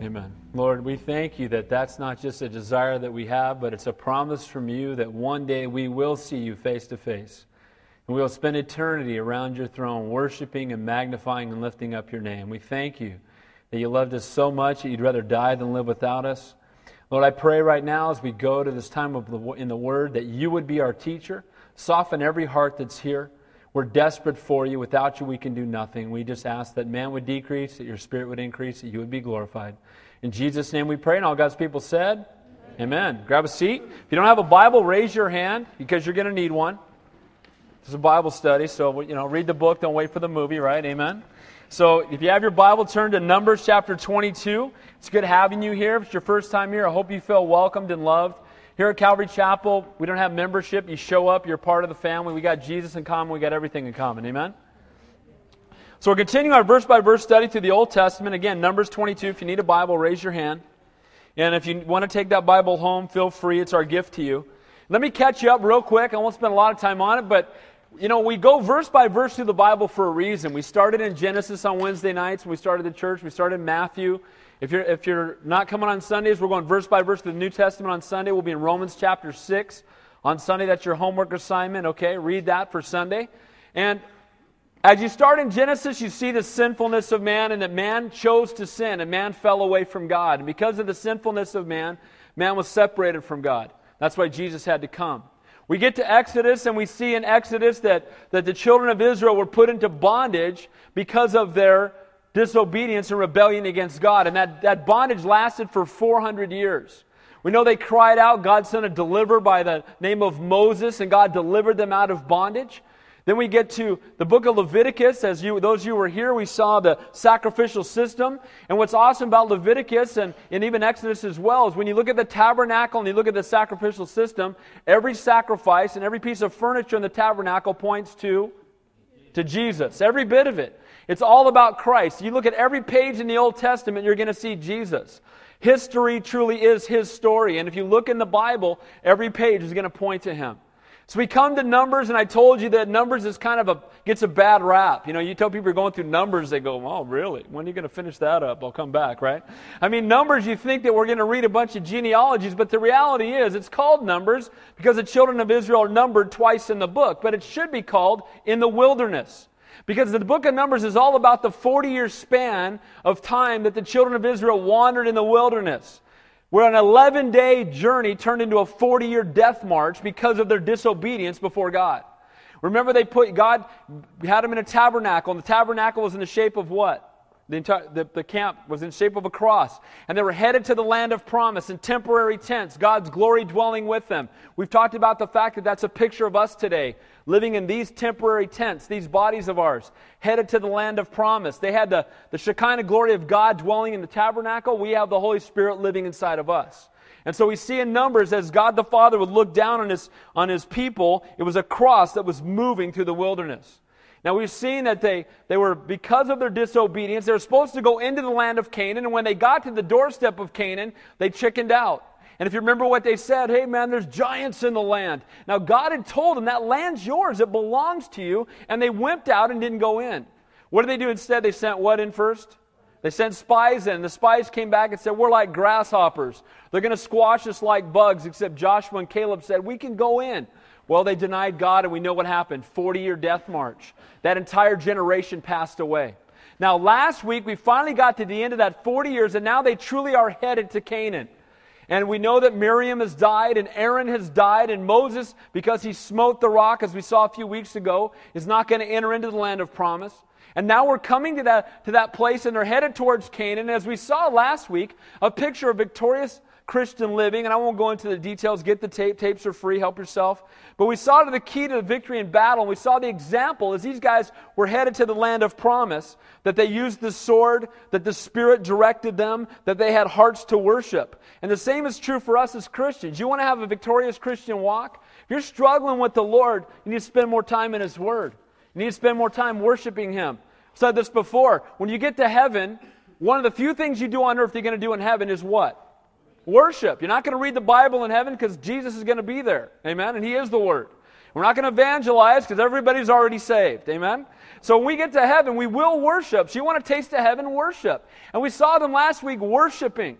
Amen. Lord, we thank you that that's not just a desire that we have, but it's a promise from you that one day we will see you face to face. And we will spend eternity around your throne, worshiping and magnifying and lifting up your name. We thank you that you loved us so much that you'd rather die than live without us. Lord, I pray right now as we go to this time of the, in the Word that you would be our teacher. Soften every heart that's here. We're desperate for you. Without you, we can do nothing. We just ask that man would decrease, that your spirit would increase, that you would be glorified. In Jesus' name we pray, and all God's people said, Amen. Amen. Grab a seat. If you don't have a Bible, raise your hand because you're going to need one. This is a Bible study, so you know, read the book. Don't wait for the movie, right? Amen. So if you have your Bible, turn to Numbers chapter 22. It's good having you here. If it's your first time here, I hope you feel welcomed and loved. Here at Calvary Chapel, we don't have membership. You show up, you're part of the family. We got Jesus in common, we got everything in common. Amen. So we're continuing our verse by verse study through the Old Testament. Again, Numbers 22. If you need a Bible, raise your hand. And if you want to take that Bible home, feel free. It's our gift to you. Let me catch you up real quick. I won't spend a lot of time on it, but you know, we go verse by verse through the Bible for a reason. We started in Genesis on Wednesday nights when we started the church. We started Matthew. If you're, if you're not coming on Sundays, we're going verse by verse through the New Testament on Sunday. We'll be in Romans chapter 6 on Sunday. That's your homework assignment, okay? Read that for Sunday. And as you start in Genesis, you see the sinfulness of man and that man chose to sin and man fell away from God. And because of the sinfulness of man, man was separated from God. That's why Jesus had to come. We get to Exodus and we see in Exodus that, that the children of Israel were put into bondage because of their disobedience and rebellion against God. And that, that bondage lasted for 400 years. We know they cried out. God sent a deliverer by the name of Moses, and God delivered them out of bondage. Then we get to the book of Leviticus. As you, those of you were here, we saw the sacrificial system. And what's awesome about Leviticus and, and even Exodus as well is when you look at the tabernacle and you look at the sacrificial system, every sacrifice and every piece of furniture in the tabernacle points to, to Jesus. Every bit of it. It's all about Christ. You look at every page in the Old Testament, you're going to see Jesus. History truly is his story. And if you look in the Bible, every page is going to point to him. So we come to Numbers, and I told you that Numbers is kind of a gets a bad rap. You know, you tell people you're going through Numbers, they go, "Oh, really? When are you going to finish that up? I'll come back." Right? I mean, Numbers. You think that we're going to read a bunch of genealogies, but the reality is, it's called Numbers because the children of Israel are numbered twice in the book, but it should be called in the wilderness. Because the book of Numbers is all about the 40 year span of time that the children of Israel wandered in the wilderness where an 11 day journey turned into a 40 year death march because of their disobedience before God. Remember, they put, God had them in a tabernacle, and the tabernacle was in the shape of what? The, entire, the, the, camp was in shape of a cross. And they were headed to the land of promise in temporary tents, God's glory dwelling with them. We've talked about the fact that that's a picture of us today, living in these temporary tents, these bodies of ours, headed to the land of promise. They had the, the Shekinah glory of God dwelling in the tabernacle. We have the Holy Spirit living inside of us. And so we see in Numbers as God the Father would look down on his, on his people, it was a cross that was moving through the wilderness. Now we've seen that they, they were, because of their disobedience, they were supposed to go into the land of Canaan, and when they got to the doorstep of Canaan, they chickened out. And if you remember what they said, hey man, there's giants in the land. Now God had told them that land's yours, it belongs to you, and they wimped out and didn't go in. What did they do instead? They sent what in first? They sent spies in. The spies came back and said, We're like grasshoppers. They're going to squash us like bugs, except Joshua and Caleb said, We can go in. Well, they denied God, and we know what happened 40 year death march. That entire generation passed away. Now, last week, we finally got to the end of that 40 years, and now they truly are headed to Canaan. And we know that Miriam has died, and Aaron has died, and Moses, because he smote the rock, as we saw a few weeks ago, is not going to enter into the land of promise. And now we're coming to that, to that place, and they're headed towards Canaan. As we saw last week, a picture of victorious Christian living, and I won't go into the details. Get the tape. Tapes are free. Help yourself. But we saw the key to the victory in battle, and we saw the example as these guys were headed to the land of promise, that they used the sword, that the Spirit directed them, that they had hearts to worship. And the same is true for us as Christians. You want to have a victorious Christian walk? If you're struggling with the Lord, you need to spend more time in His Word. You need to spend more time worshiping Him. I've said this before. When you get to heaven, one of the few things you do on earth you're going to do in heaven is what? Worship. You're not going to read the Bible in heaven because Jesus is going to be there. Amen? And He is the Word. We're not going to evangelize because everybody's already saved. Amen? So when we get to heaven, we will worship. So you want to taste of heaven, worship. And we saw them last week worshiping.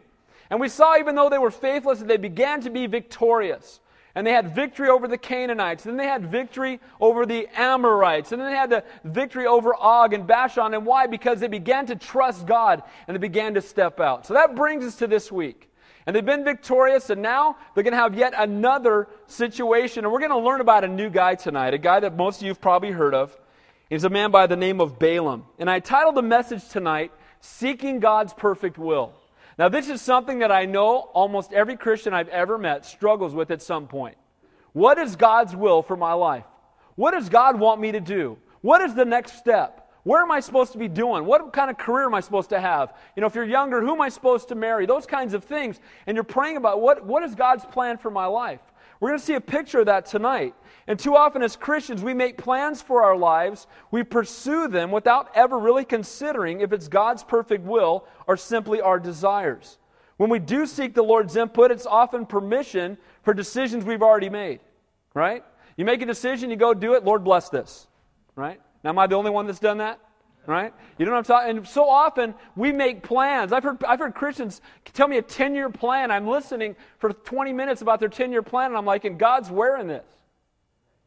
And we saw, even though they were faithless, that they began to be victorious. And they had victory over the Canaanites. Then they had victory over the Amorites. And then they had the victory over Og and Bashan. And why? Because they began to trust God and they began to step out. So that brings us to this week. And they've been victorious, and now they're going to have yet another situation. And we're going to learn about a new guy tonight, a guy that most of you have probably heard of. He's a man by the name of Balaam. And I titled the message tonight, Seeking God's Perfect Will. Now, this is something that I know almost every Christian I've ever met struggles with at some point. What is God's will for my life? What does God want me to do? What is the next step? Where am I supposed to be doing? What kind of career am I supposed to have? You know, if you're younger, who am I supposed to marry? Those kinds of things. And you're praying about what, what is God's plan for my life? We're going to see a picture of that tonight. And too often as Christians, we make plans for our lives, we pursue them without ever really considering if it's God's perfect will or simply our desires. When we do seek the Lord's input, it's often permission for decisions we've already made, right? You make a decision, you go do it, Lord bless this, right? Now, am I the only one that's done that? Right? You know what I'm talking? And so often we make plans. I've heard, I've heard Christians tell me a 10 year plan. I'm listening for 20 minutes about their 10 year plan, and I'm like, and God's in this?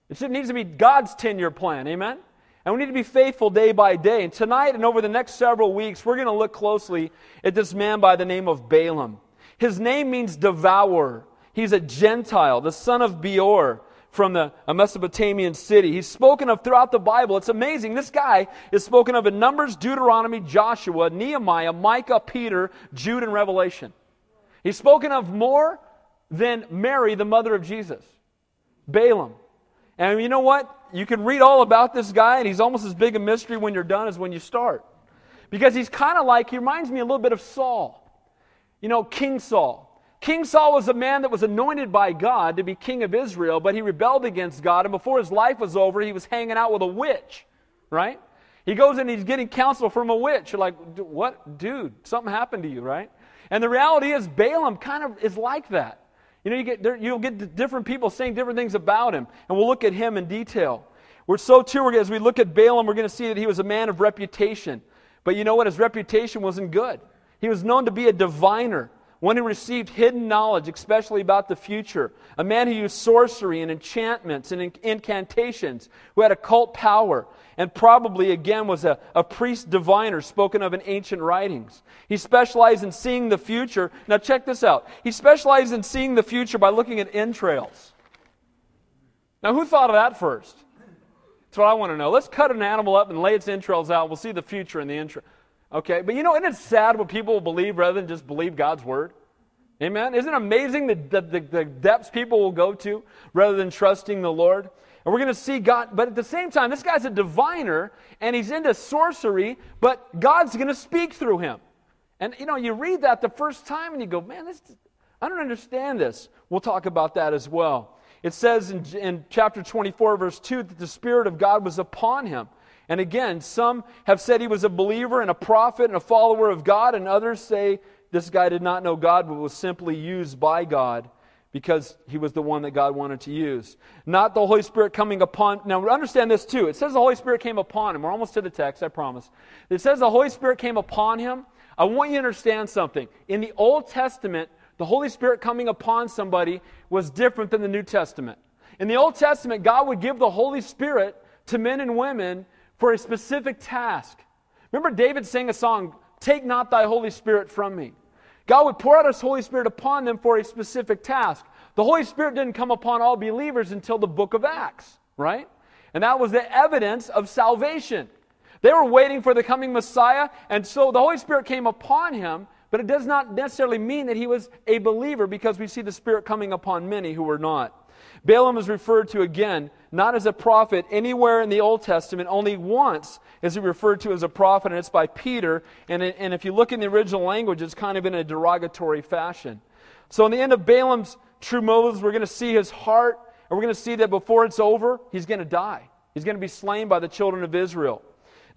It needs to be God's 10 year plan. Amen? And we need to be faithful day by day. And tonight and over the next several weeks, we're going to look closely at this man by the name of Balaam. His name means devourer. He's a Gentile, the son of Beor from the, a Mesopotamian city. He's spoken of throughout the Bible. It's amazing. This guy is spoken of in Numbers, Deuteronomy, Joshua, Nehemiah, Micah, Peter, Jude, and Revelation. He's spoken of more than Mary, the mother of Jesus. Balaam. And you know what? You can read all about this guy, and he's almost as big a mystery when you're done as when you start. Because he's kind of like, he reminds me a little bit of Saul. You know, King Saul. King Saul was a man that was anointed by God to be king of Israel, but he rebelled against God, and before his life was over, he was hanging out with a witch, right? He goes and he's getting counsel from a witch. You're like, what? Dude, something happened to you, right? And the reality is, Balaam kind of is like that. You know, you get, you'll get different people saying different things about him, and we'll look at him in detail. We're so too, as we look at Balaam, we're going to see that he was a man of reputation. But you know what? His reputation wasn't good. He was known to be a diviner one who received hidden knowledge, especially about the future, a man who used sorcery and enchantments and incantations, who had occult power, and probably, again, was a, a priest diviner spoken of in ancient writings. He specialized in seeing the future. Now, check this out. He specialized in seeing the future by looking at entrails. Now, who thought of that first? That's what I want to know. Let's cut an animal up and lay its entrails out. We'll see the future in the entrails. Okay, but you know, isn't it sad what people believe rather than just believe God's word? Amen? Isn't it amazing the, the, the depths people will go to rather than trusting the Lord? And we're going to see God, but at the same time, this guy's a diviner and he's into sorcery, but God's going to speak through him. And you know, you read that the first time and you go, man, this, I don't understand this. We'll talk about that as well. It says in, in chapter 24, verse 2, that the Spirit of God was upon him. And again, some have said he was a believer and a prophet and a follower of God, and others say this guy did not know God, but was simply used by God because he was the one that God wanted to use. Not the Holy Spirit coming upon. Now, understand this too. It says the Holy Spirit came upon him. We're almost to the text, I promise. It says the Holy Spirit came upon him. I want you to understand something. In the Old Testament, the Holy Spirit coming upon somebody was different than the New Testament. In the Old Testament, God would give the Holy Spirit to men and women for a specific task. Remember, David sang a song, Take not thy Holy Spirit from me. God would pour out his Holy Spirit upon them for a specific task. The Holy Spirit didn't come upon all believers until the book of Acts, right? And that was the evidence of salvation. They were waiting for the coming Messiah, and so the Holy Spirit came upon him, but it does not necessarily mean that he was a believer because we see the Spirit coming upon many who were not. Balaam is referred to again, not as a prophet anywhere in the Old Testament, only once is he referred to as a prophet, and it's by Peter. And, and if you look in the original language, it's kind of in a derogatory fashion. So, in the end of Balaam's true motives, we're going to see his heart, and we're going to see that before it's over, he's going to die. He's going to be slain by the children of Israel.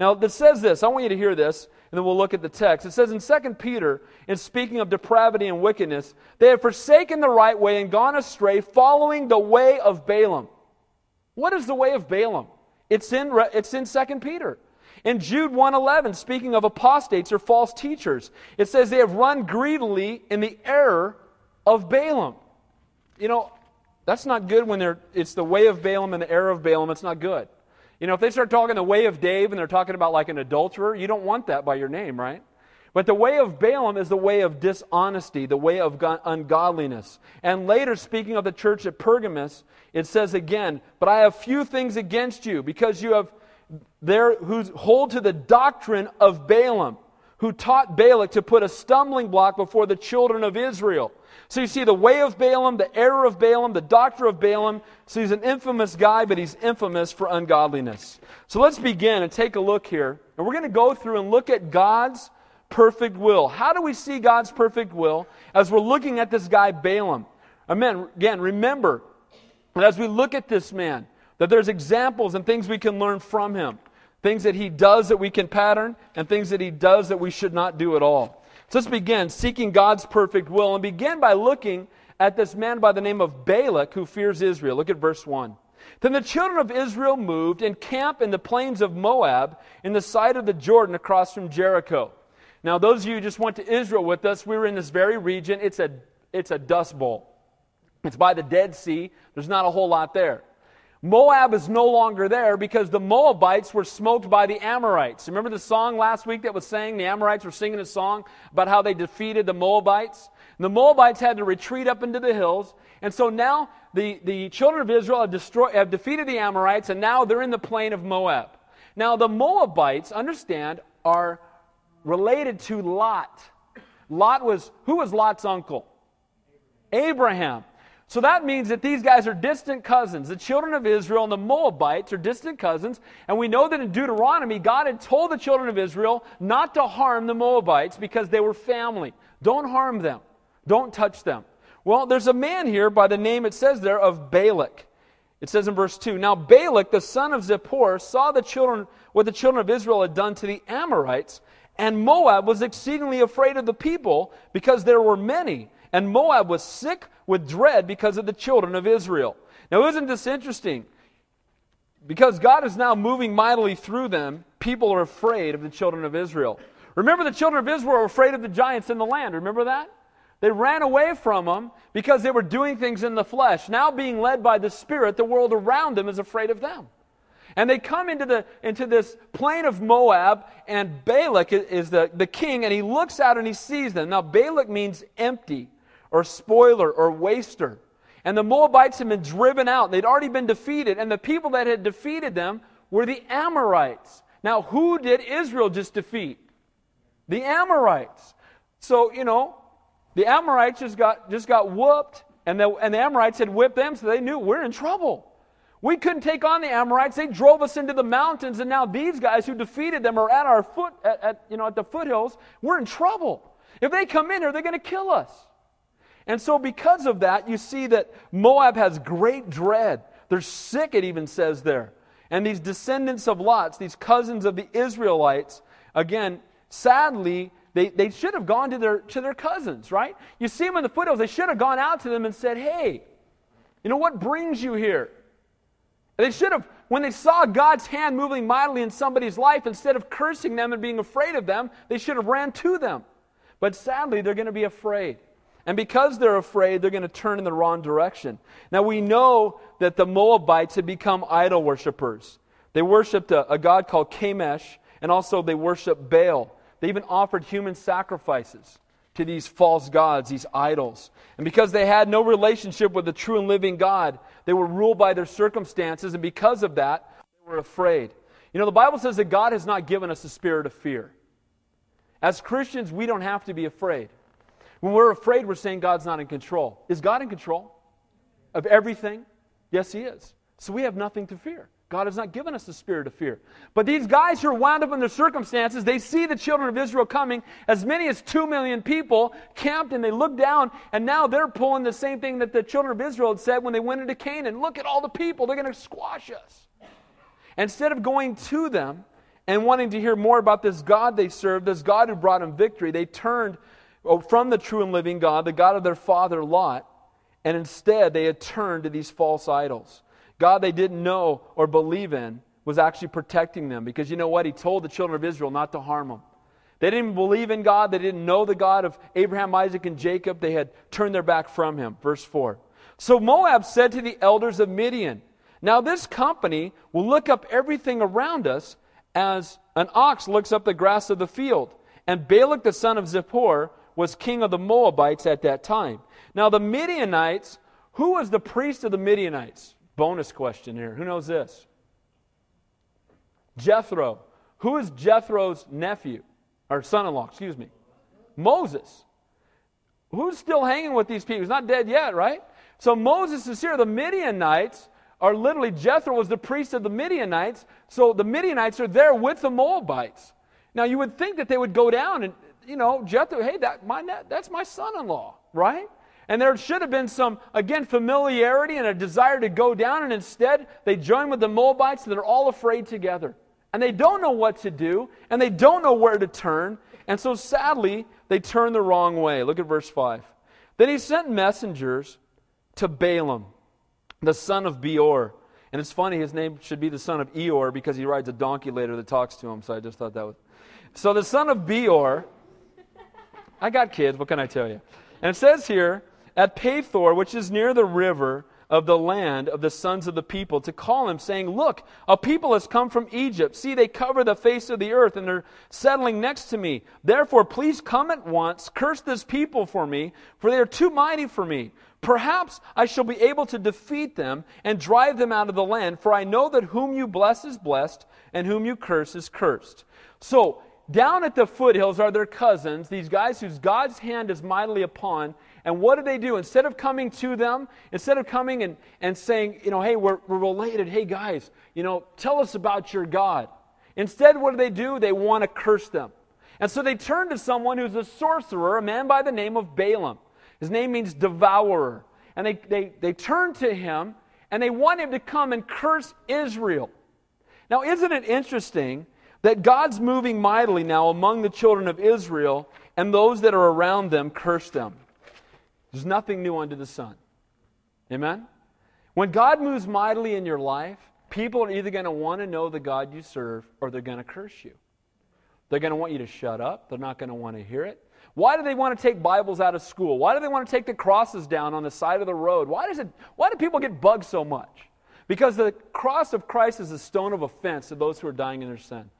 Now, it says this. I want you to hear this, and then we'll look at the text. It says in 2 Peter, in speaking of depravity and wickedness, they have forsaken the right way and gone astray, following the way of Balaam. What is the way of Balaam? It's in, it's in 2 Peter. In Jude 1:11, speaking of apostates or false teachers, it says they have run greedily in the error of Balaam. You know, that's not good when they're it's the way of Balaam and the error of Balaam, it's not good. You know, if they start talking the way of Dave and they're talking about like an adulterer, you don't want that by your name, right? But the way of Balaam is the way of dishonesty, the way of ungodliness. And later, speaking of the church at Pergamus, it says again, But I have few things against you, because you have there who hold to the doctrine of Balaam, who taught Balak to put a stumbling block before the children of Israel. So you see the way of Balaam, the error of Balaam, the doctor of Balaam. So he's an infamous guy, but he's infamous for ungodliness. So let's begin and take a look here. And we're going to go through and look at God's perfect will. How do we see God's perfect will as we're looking at this guy Balaam? Amen. Again, remember that as we look at this man, that there's examples and things we can learn from him. Things that he does that we can pattern, and things that he does that we should not do at all. So let's begin seeking God's perfect will and begin by looking at this man by the name of Balak who fears Israel. Look at verse 1. Then the children of Israel moved and camped in the plains of Moab in the side of the Jordan across from Jericho. Now, those of you who just went to Israel with us, we were in this very region. It's a, it's a dust bowl. It's by the Dead Sea. There's not a whole lot there. Moab is no longer there because the Moabites were smoked by the Amorites. Remember the song last week that was saying the Amorites were singing a song about how they defeated the Moabites? And the Moabites had to retreat up into the hills. And so now the, the children of Israel have, destroyed, have defeated the Amorites, and now they're in the plain of Moab. Now, the Moabites, understand, are related to Lot. Lot was, who was Lot's uncle? Abraham. So that means that these guys are distant cousins. The children of Israel and the Moabites are distant cousins. And we know that in Deuteronomy, God had told the children of Israel not to harm the Moabites because they were family. Don't harm them, don't touch them. Well, there's a man here by the name, it says there, of Balak. It says in verse 2 Now Balak, the son of Zippor, saw the children, what the children of Israel had done to the Amorites, and Moab was exceedingly afraid of the people because there were many. And Moab was sick with dread because of the children of Israel. Now, isn't this interesting? Because God is now moving mightily through them, people are afraid of the children of Israel. Remember, the children of Israel were afraid of the giants in the land. Remember that? They ran away from them because they were doing things in the flesh. Now, being led by the Spirit, the world around them is afraid of them. And they come into, the, into this plain of Moab, and Balak is the, the king, and he looks out and he sees them. Now, Balak means empty or spoiler or waster. And the Moabites had been driven out. They'd already been defeated. And the people that had defeated them were the Amorites. Now, who did Israel just defeat? The Amorites. So, you know, the Amorites just got, just got whooped, and the, and the Amorites had whipped them, so they knew we're in trouble. We couldn't take on the Amorites. They drove us into the mountains, and now these guys who defeated them are at our foot, at, at you know, at the foothills. We're in trouble. If they come in here, they're going to kill us. And so, because of that, you see that Moab has great dread. They're sick, it even says there. And these descendants of Lot's, these cousins of the Israelites, again, sadly, they, they should have gone to their, to their cousins, right? You see them in the foothills. They should have gone out to them and said, Hey, you know what brings you here? They should have, when they saw God's hand moving mightily in somebody's life, instead of cursing them and being afraid of them, they should have ran to them. But sadly, they're going to be afraid. And because they're afraid, they're going to turn in the wrong direction. Now, we know that the Moabites had become idol worshippers. They worshiped a, a god called Chemosh, and also they worshiped Baal. They even offered human sacrifices to these false gods, these idols. And because they had no relationship with the true and living God, they were ruled by their circumstances, and because of that, they were afraid. You know, the Bible says that God has not given us a spirit of fear. As Christians, we don't have to be afraid. When we're afraid, we're saying God's not in control. Is God in control of everything? Yes, He is. So we have nothing to fear. God has not given us the spirit of fear. But these guys who are wound up in their circumstances, they see the children of Israel coming, as many as two million people camped, and they look down, and now they're pulling the same thing that the children of Israel had said when they went into Canaan. Look at all the people, they're going to squash us. Instead of going to them and wanting to hear more about this God they served, this God who brought them victory, they turned Oh, from the true and living God, the God of their father Lot, and instead they had turned to these false idols. God they didn't know or believe in, was actually protecting them. Because you know what? He told the children of Israel not to harm them. They didn't believe in God. They didn't know the God of Abraham, Isaac, and Jacob. They had turned their back from him. Verse 4. So Moab said to the elders of Midian, Now this company will look up everything around us as an ox looks up the grass of the field. And Balak the son of Zippor was king of the Moabites at that time. Now the Midianites, who was the priest of the Midianites? Bonus question here. Who knows this? Jethro. Who is Jethro's nephew? Or son in law, excuse me. Moses. Who's still hanging with these people? He's not dead yet, right? So Moses is here. The Midianites are literally, Jethro was the priest of the Midianites. So the Midianites are there with the Moabites. Now you would think that they would go down and, you know, Jethro, hey, that, my, that's my son in law, right? And there should have been some, again, familiarity and a desire to go down, and instead they join with the Moabites and they're all afraid together and they don't know what to do, and they don't know where to turn, and so sadly, they turn the wrong way. Look at verse 5. Then he sent messengers to Balaam, the son of Beor. And it's funny, his name should be the son of Eeyore because he rides a donkey later that talks to him, so I just thought that was. So the son of Beor, I got kids, what can I tell you? And it says here, at Pethor, which is near the river, of the land of the sons of the people to call him, saying, Look, a people has come from Egypt. See, they cover the face of the earth, and they're settling next to me. Therefore, please come at once, curse this people for me, for they are too mighty for me. Perhaps I shall be able to defeat them and drive them out of the land, for I know that whom you bless is blessed, and whom you curse is cursed. So, down at the foothills are their cousins, these guys whose God's hand is mightily upon, and what do they do? Instead of coming to them, instead of coming and, and saying, you know, hey, we're, we're related, hey guys, you know, tell us about your God. Instead, what do they do? They want to curse them. And so they turn to someone who's a sorcerer, a man by the name of Balaam. His name means devourer. And they, they, they turn to him and they want him to come and curse Israel. Now, isn't it interesting that God's moving mightily now among the children of Israel and those that are around them curse them? There's nothing new under the sun. Amen? When God moves mightily in your life, people are either going to want to know the God you serve or they're going to curse you. They're going to want you to shut up. They're not going to want to hear it. Why do they want to take Bibles out of school? Why do they want to take the crosses down on the side of the road? Why, does it, why do people get bugged so much? Because the cross of Christ is a stone of offense to those who are dying in their sin.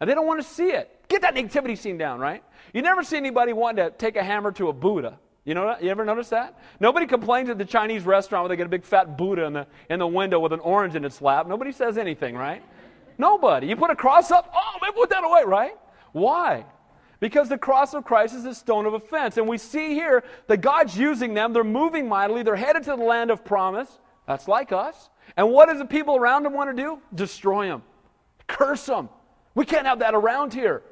And they don't want to see it. Get that negativity scene down, right? You never see anybody wanting to take a hammer to a Buddha. You know You ever notice that? Nobody complains at the Chinese restaurant when they get a big fat Buddha in the, in the window with an orange in its lap. Nobody says anything, right? Nobody. You put a cross up, oh, they put that away, right? Why? Because the cross of Christ is a stone of offense. And we see here that God's using them. They're moving mightily. They're headed to the land of promise. That's like us. And what does the people around them want to do? Destroy them, curse them. We can't have that around here.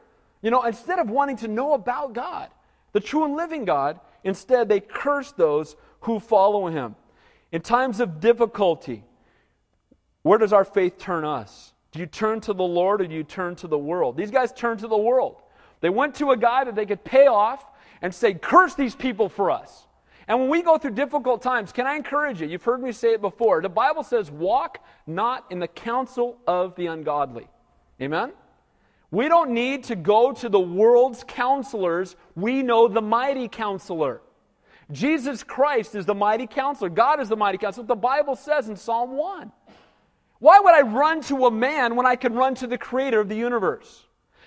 You know, instead of wanting to know about God, the true and living God, Instead, they curse those who follow him. In times of difficulty, where does our faith turn us? Do you turn to the Lord or do you turn to the world? These guys turned to the world. They went to a guy that they could pay off and say, Curse these people for us. And when we go through difficult times, can I encourage you? You've heard me say it before. The Bible says, Walk not in the counsel of the ungodly. Amen? We don't need to go to the world's counselors. We know the mighty counselor. Jesus Christ is the mighty counselor. God is the mighty counselor. The Bible says in Psalm 1. Why would I run to a man when I can run to the creator of the universe?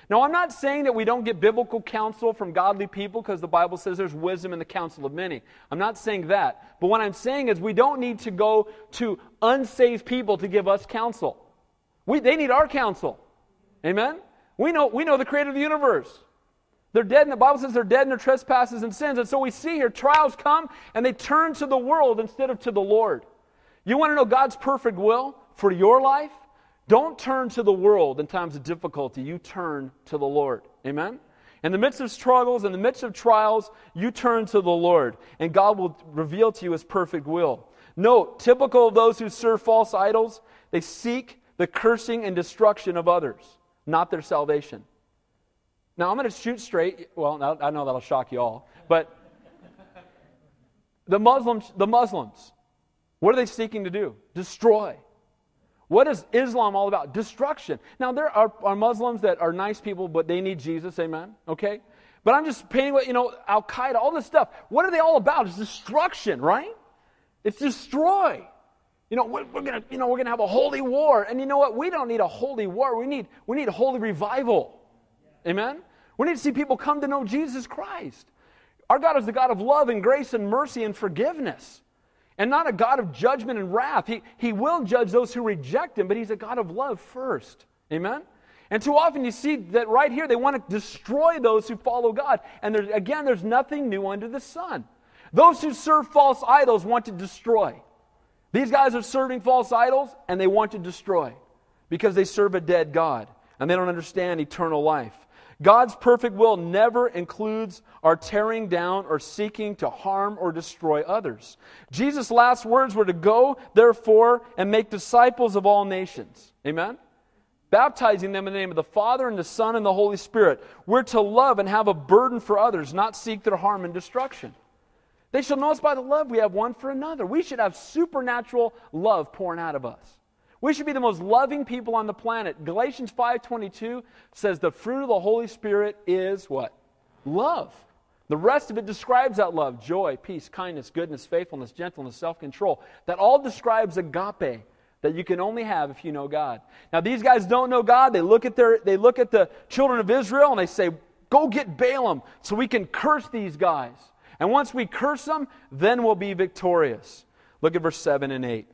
Now, I'm not saying that we don't get biblical counsel from godly people because the Bible says there's wisdom in the counsel of many. I'm not saying that. But what I'm saying is we don't need to go to unsaved people to give us counsel. We, they need our counsel. Amen? We know, we know the creator of the universe. They're dead, and the Bible says they're dead in their trespasses and sins. And so we see here trials come and they turn to the world instead of to the Lord. You want to know God's perfect will for your life? Don't turn to the world in times of difficulty. You turn to the Lord. Amen? In the midst of struggles, in the midst of trials, you turn to the Lord, and God will reveal to you His perfect will. Note, typical of those who serve false idols, they seek the cursing and destruction of others not their salvation. Now, I'm going to shoot straight. Well, I know that'll shock you all. But the Muslims, the Muslims, what are they seeking to do? Destroy. What is Islam all about? Destruction. Now, there are, are Muslims that are nice people, but they need Jesus, amen? Okay? But I'm just painting what, you know, Al Qaeda, all this stuff. What are they all about? It's destruction, right? It's destroy. You know, we're, we're gonna, you know, we're gonna have a holy war. And you know what? We don't need a holy war. We need, we need a holy revival. Amen? We need to see people come to know Jesus Christ. Our God is the God of love and grace and mercy and forgiveness. And not a God of judgment and wrath. He, he will judge those who reject him, but he's a God of love first. Amen? And too often you see that right here they want to destroy those who follow God. And there's, again, there's nothing new under the sun. Those who serve false idols want to destroy. These guys are serving false idols and they want to destroy because they serve a dead God and they don't understand eternal life. God's perfect will never includes our tearing down or seeking to harm or destroy others. Jesus' last words were to go, therefore, and make disciples of all nations. Amen? baptizing them in the name of the Father and the Son and the Holy Spirit. We're to love and have a burden for others, not seek their harm and destruction. They shall know us by the love we have one for another. We should have supernatural love pouring out of us. We should be the most loving people on the planet. Galatians 5:22 says the fruit of the Holy Spirit is what? Love. The rest of it describes that love joy, peace, kindness, goodness, faithfulness, gentleness, self control. That all describes agape, that you can only have if you know God. Now these guys don't know God. They look at their they look at the children of Israel and they say, "Go get Balaam so we can curse these guys." And once we curse them, then we'll be victorious. Look at verse 7 and 8.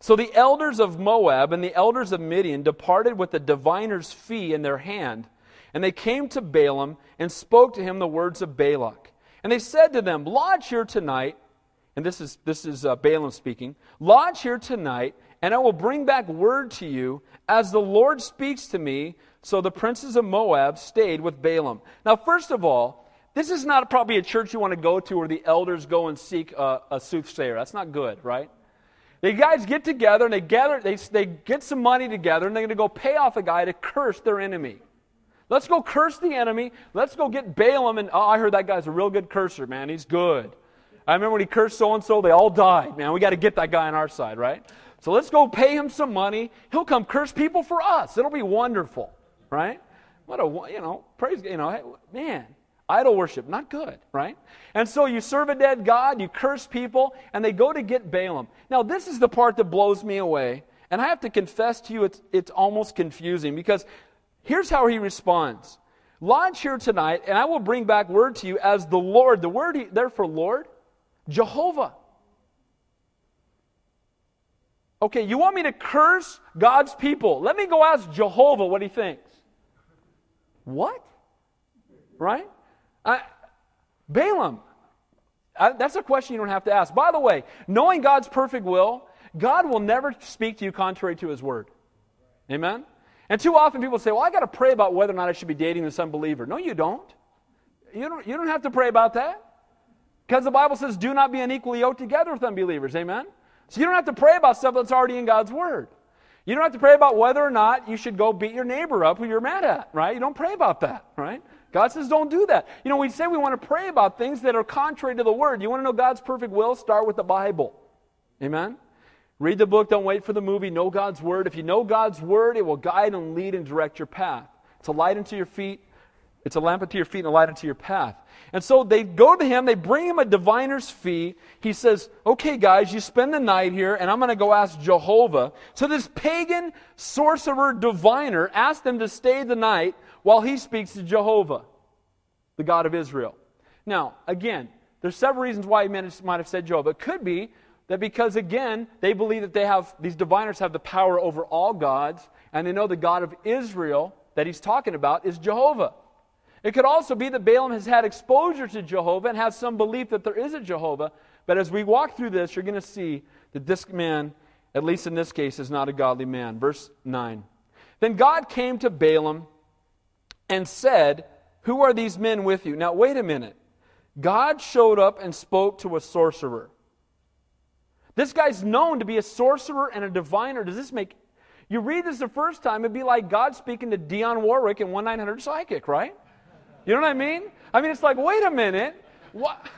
So the elders of Moab and the elders of Midian departed with the diviner's fee in their hand, and they came to Balaam and spoke to him the words of Balak. And they said to them, Lodge here tonight and this is, this is uh, Balaam speaking, lodge here tonight, and I will bring back word to you as the Lord speaks to me. So the princes of Moab stayed with Balaam. Now, first of all, this is not probably a church you want to go to where the elders go and seek a, a soothsayer. That's not good, right? The guys get together and they gather, they, they get some money together and they're going to go pay off a guy to curse their enemy. Let's go curse the enemy. Let's go get Balaam. And oh, I heard that guy's a real good cursor, man. He's good. I remember when he cursed so and so, they all died. Man, we got to get that guy on our side, right? So let's go pay him some money. He'll come curse people for us. It'll be wonderful, right? What a, you know, praise, you know, man, idol worship, not good, right? And so you serve a dead God, you curse people, and they go to get Balaam. Now, this is the part that blows me away. And I have to confess to you, it's, it's almost confusing because here's how he responds Lodge here tonight, and I will bring back word to you as the Lord. The word there for Lord Jehovah. Okay, you want me to curse God's people? Let me go ask Jehovah what he thinks. What? Right? I, Balaam. I, that's a question you don't have to ask. By the way, knowing God's perfect will, God will never speak to you contrary to his word. Amen? And too often people say, well, I got to pray about whether or not I should be dating this unbeliever. No, you don't. You don't, you don't have to pray about that. Because the Bible says, do not be unequally yoked together with unbelievers. Amen? So you don't have to pray about stuff that's already in God's Word. You don't have to pray about whether or not you should go beat your neighbor up who you're mad at, right? You don't pray about that, right? God says don't do that. You know, we say we want to pray about things that are contrary to the Word. You want to know God's perfect will? Start with the Bible. Amen? Read the book, don't wait for the movie. Know God's Word. If you know God's Word, it will guide and lead and direct your path. It's a light unto your feet, it's a lamp unto your feet and a light unto your path. And so they go to him, they bring him a diviner's fee. He says, Okay, guys, you spend the night here, and I'm going to go ask Jehovah. So this pagan sorcerer diviner asks them to stay the night while he speaks to Jehovah, the God of Israel. Now, again, there's several reasons why he might have said Jehovah. It could be that because, again, they believe that they have, these diviners have the power over all gods, and they know the God of Israel that he's talking about is Jehovah. It could also be that Balaam has had exposure to Jehovah and has some belief that there is a Jehovah. But as we walk through this, you're going to see that this man, at least in this case, is not a godly man. Verse 9. Then God came to Balaam and said, Who are these men with you? Now, wait a minute. God showed up and spoke to a sorcerer. This guy's known to be a sorcerer and a diviner. Does this make. You read this the first time, it'd be like God speaking to Dionne Warwick in 1 900 Psychic, right? You know what I mean? I mean, it's like, wait a minute. What?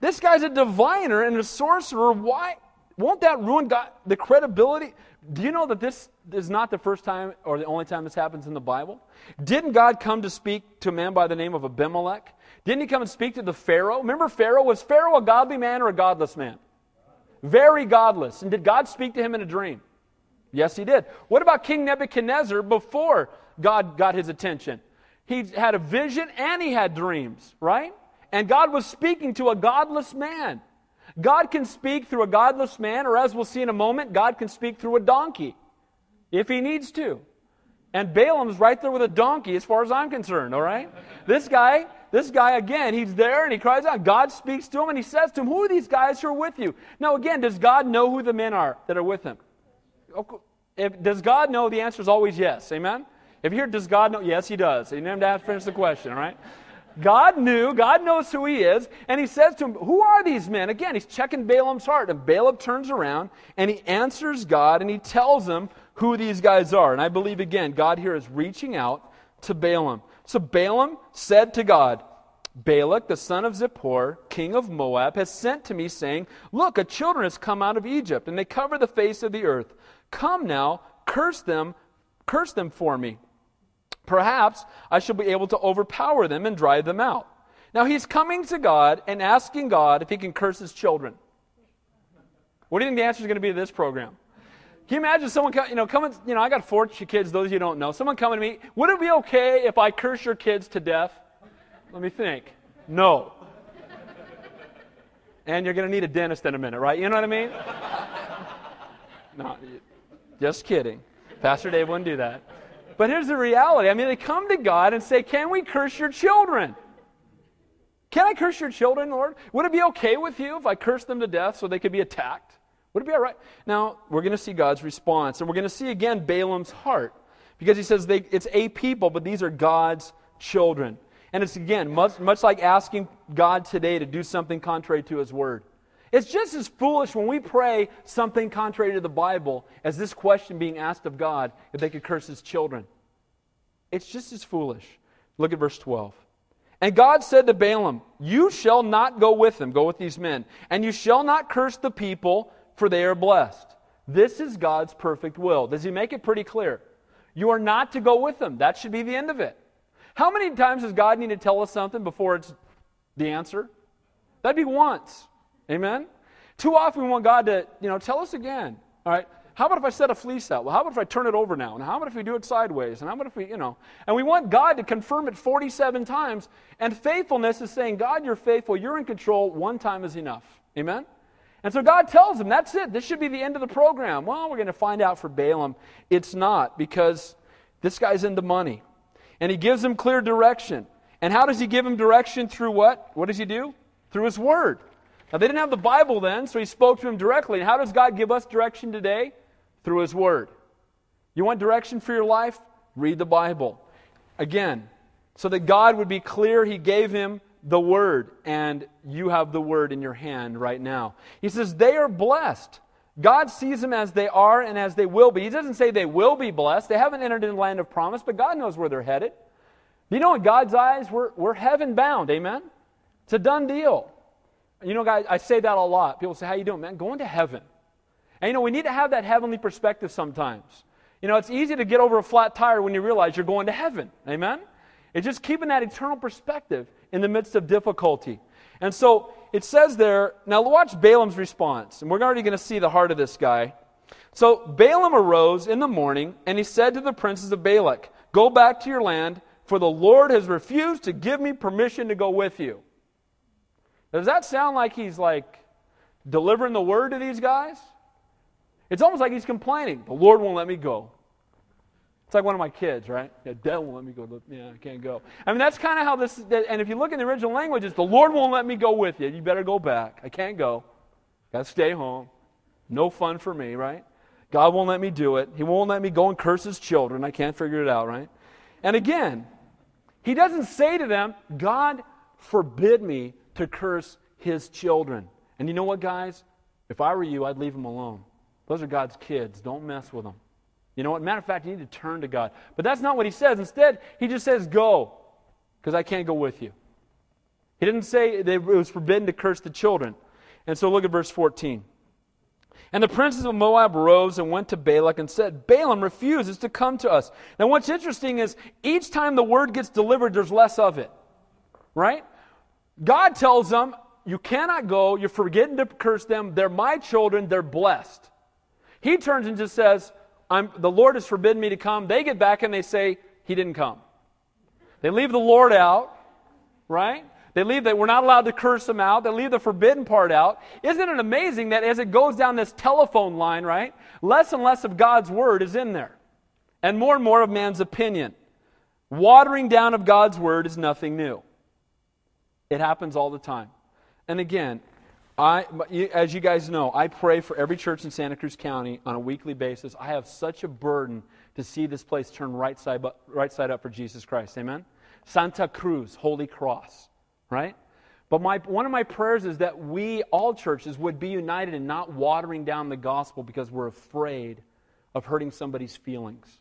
This guy's a diviner and a sorcerer. Why? Won't that ruin God, the credibility? Do you know that this is not the first time or the only time this happens in the Bible? Didn't God come to speak to a man by the name of Abimelech? Didn't he come and speak to the Pharaoh? Remember Pharaoh? Was Pharaoh a godly man or a godless man? Very godless. And did God speak to him in a dream? Yes, he did. What about King Nebuchadnezzar before God got his attention? He had a vision and he had dreams, right? And God was speaking to a godless man. God can speak through a godless man, or as we'll see in a moment, God can speak through a donkey if he needs to. And Balaam's right there with a donkey as far as I'm concerned, all right? This guy, this guy again, he's there and he cries out. God speaks to him and he says to him, Who are these guys who are with you? Now, again, does God know who the men are that are with him? If, does God know? The answer is always yes. Amen? If you hear, does God know? Yes, he does. You didn't have to finish the question, all right? God knew, God knows who he is, and he says to him, Who are these men? Again, he's checking Balaam's heart. And Balaam turns around and he answers God and he tells him who these guys are. And I believe, again, God here is reaching out to Balaam. So Balaam said to God, Balak, the son of Zippor, king of Moab, has sent to me, saying, Look, a children has come out of Egypt, and they cover the face of the earth. Come now, curse them, curse them for me. Perhaps I shall be able to overpower them and drive them out. Now he's coming to God and asking God if he can curse his children. What do you think the answer is going to be to this program? Can you imagine someone, you know, coming, you know, I got four kids, those you don't know. Someone coming to me, would it be okay if I curse your kids to death? Let me think. No. And you're going to need a dentist in a minute, right? You know what I mean? No, just kidding. Pastor Dave wouldn't do that. But here's the reality. I mean, they come to God and say, Can we curse your children? Can I curse your children, Lord? Would it be okay with you if I curse them to death so they could be attacked? Would it be all right? Now, we're going to see God's response. And we're going to see again Balaam's heart. Because he says they, it's a people, but these are God's children. And it's again, much, much like asking God today to do something contrary to his word. It's just as foolish when we pray something contrary to the Bible as this question being asked of God if they could curse his children. It's just as foolish. Look at verse 12. And God said to Balaam, You shall not go with them, go with these men, and you shall not curse the people, for they are blessed. This is God's perfect will. Does he make it pretty clear? You are not to go with them. That should be the end of it. How many times does God need to tell us something before it's the answer? That'd be once. Amen? Too often we want God to, you know, tell us again. All right? How about if I set a fleece out? Well, how about if I turn it over now? And how about if we do it sideways? And how about if we, you know? And we want God to confirm it 47 times. And faithfulness is saying, God, you're faithful. You're in control. One time is enough. Amen? And so God tells him, that's it. This should be the end of the program. Well, we're going to find out for Balaam. It's not because this guy's into money. And he gives him clear direction. And how does he give him direction? Through what? What does he do? Through his word. Now, they didn't have the Bible then, so he spoke to him directly. And how does God give us direction today? Through his word. You want direction for your life? Read the Bible. Again, so that God would be clear, he gave him the word, and you have the word in your hand right now. He says, They are blessed. God sees them as they are and as they will be. He doesn't say they will be blessed. They haven't entered in the land of promise, but God knows where they're headed. You know, in God's eyes, we're, we're heaven bound. Amen? It's a done deal. You know, guys, I say that a lot. People say, How you doing, man? Going to heaven. And you know, we need to have that heavenly perspective sometimes. You know, it's easy to get over a flat tire when you realize you're going to heaven. Amen? It's just keeping that eternal perspective in the midst of difficulty. And so it says there, now watch Balaam's response. And we're already going to see the heart of this guy. So Balaam arose in the morning, and he said to the princes of Balak, Go back to your land, for the Lord has refused to give me permission to go with you. Does that sound like he's like delivering the word to these guys? It's almost like he's complaining. The Lord won't let me go. It's like one of my kids, right? The devil won't let me go. Yeah, I can't go. I mean, that's kind of how this. And if you look in the original language, it's the Lord won't let me go with you. You better go back. I can't go. Got to stay home. No fun for me, right? God won't let me do it. He won't let me go and curse his children. I can't figure it out, right? And again, he doesn't say to them, God forbid me to curse his children. And you know what, guys? If I were you, I'd leave them alone. Those are God's kids. Don't mess with them. You know what? Matter of fact, you need to turn to God. But that's not what he says. Instead, he just says, Go, because I can't go with you. He didn't say it was forbidden to curse the children. And so look at verse 14. And the princes of Moab rose and went to Balak and said, Balaam refuses to come to us. Now, what's interesting is each time the word gets delivered, there's less of it. Right? God tells them, You cannot go. You're forgetting to curse them. They're my children. They're blessed. He turns and just says, The Lord has forbidden me to come. They get back and they say, He didn't come. They leave the Lord out, right? They leave that we're not allowed to curse them out. They leave the forbidden part out. Isn't it amazing that as it goes down this telephone line, right, less and less of God's word is in there, and more and more of man's opinion. Watering down of God's word is nothing new. It happens all the time. And again, I, as you guys know, I pray for every church in Santa Cruz County on a weekly basis. I have such a burden to see this place turn right side, right side up for Jesus Christ. Amen? Santa Cruz, Holy Cross right? But my, one of my prayers is that we, all churches, would be united in not watering down the gospel because we're afraid of hurting somebody's feelings.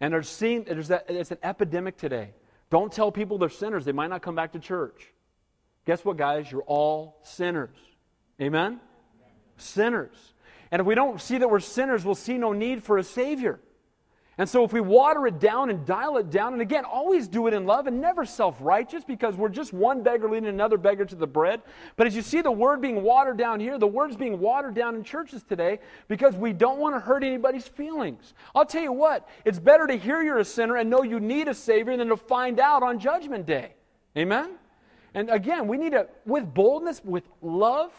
And there's, seen, there's that, it's an epidemic today. Don't tell people they're sinners, they might not come back to church. Guess what, guys? You're all sinners. Amen? Sinners. And if we don't see that we're sinners, we'll see no need for a Savior. And so, if we water it down and dial it down, and again, always do it in love and never self righteous because we're just one beggar leading another beggar to the bread. But as you see the word being watered down here, the word's being watered down in churches today because we don't want to hurt anybody's feelings. I'll tell you what, it's better to hear you're a sinner and know you need a Savior than to find out on Judgment Day. Amen? And again, we need to, with boldness, with love,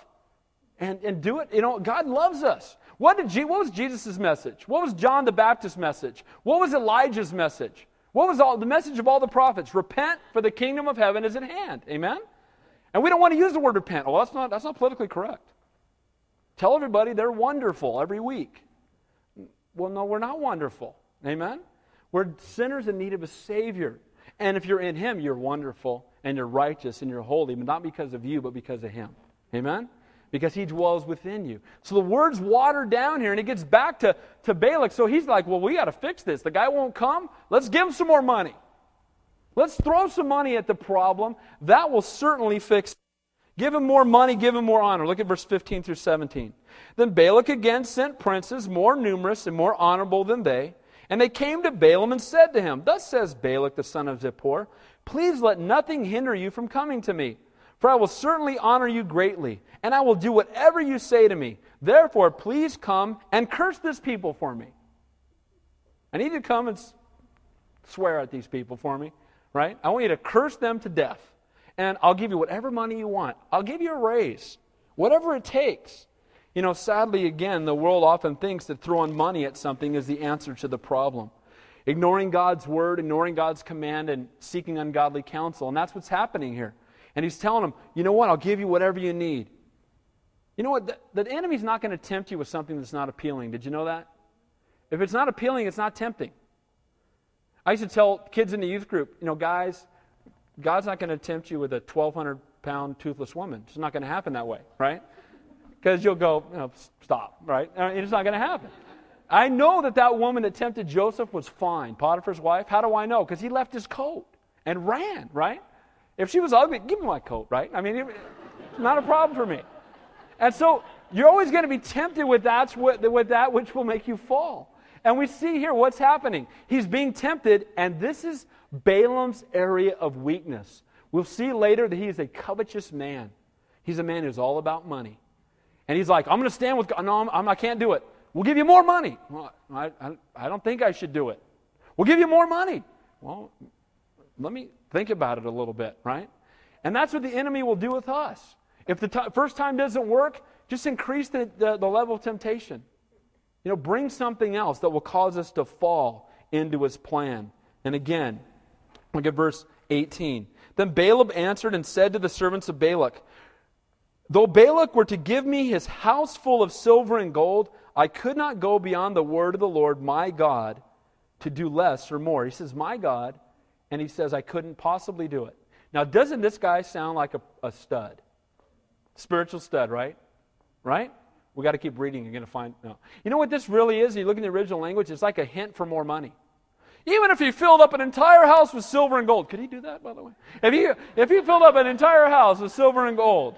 and, and do it. You know, God loves us. What, did what was Jesus' message? What was John the Baptist's message? What was Elijah's message? What was all, the message of all the prophets? Repent, for the kingdom of heaven is at hand. Amen? And we don't want to use the word repent. Well, that's not, that's not politically correct. Tell everybody they're wonderful every week. Well, no, we're not wonderful. Amen? We're sinners in need of a Savior. And if you're in Him, you're wonderful and you're righteous and you're holy, but not because of you, but because of Him. Amen? Because he dwells within you. So the word's watered down here, and it gets back to, to Balak. So he's like, Well, we got to fix this. The guy won't come. Let's give him some more money. Let's throw some money at the problem. That will certainly fix it. Give him more money, give him more honor. Look at verse 15 through 17. Then Balak again sent princes more numerous and more honorable than they. And they came to Balaam and said to him, Thus says Balak the son of Zippor, Please let nothing hinder you from coming to me. For I will certainly honor you greatly, and I will do whatever you say to me. Therefore, please come and curse this people for me. I need you to come and swear at these people for me, right? I want you to curse them to death. And I'll give you whatever money you want. I'll give you a raise, whatever it takes. You know, sadly, again, the world often thinks that throwing money at something is the answer to the problem. Ignoring God's word, ignoring God's command, and seeking ungodly counsel. And that's what's happening here. And he's telling them, you know what? I'll give you whatever you need. You know what? The, the enemy's not going to tempt you with something that's not appealing. Did you know that? If it's not appealing, it's not tempting. I used to tell kids in the youth group, you know, guys, God's not going to tempt you with a 1,200 pound toothless woman. It's not going to happen that way, right? Because you'll go, you know, stop, right? Uh, it's not going to happen. I know that that woman that tempted Joseph was fine, Potiphar's wife. How do I know? Because he left his coat and ran, right? If she was ugly, give me my coat, right? I mean, it's not a problem for me. And so you're always going to be tempted with that, with that which will make you fall. And we see here what's happening. He's being tempted, and this is Balaam's area of weakness. We'll see later that he is a covetous man. He's a man who's all about money. And he's like, I'm going to stand with God. No, I'm, I'm, I can not do it. We'll give you more money. Well, I, I, I don't think I should do it. We'll give you more money. Well, let me think about it a little bit, right? And that's what the enemy will do with us. If the t- first time doesn't work, just increase the, the, the level of temptation. You know, bring something else that will cause us to fall into his plan. And again, look at verse 18. Then Balaam answered and said to the servants of Balak, Though Balak were to give me his house full of silver and gold, I could not go beyond the word of the Lord my God to do less or more. He says, My God and he says, I couldn't possibly do it. Now, doesn't this guy sound like a, a stud? Spiritual stud, right? Right? We got to keep reading. You're going to find. No. You know what this really is? You look in the original language, it's like a hint for more money. Even if he filled up an entire house with silver and gold. Could he do that, by the way? If he, if he filled up an entire house with silver and gold,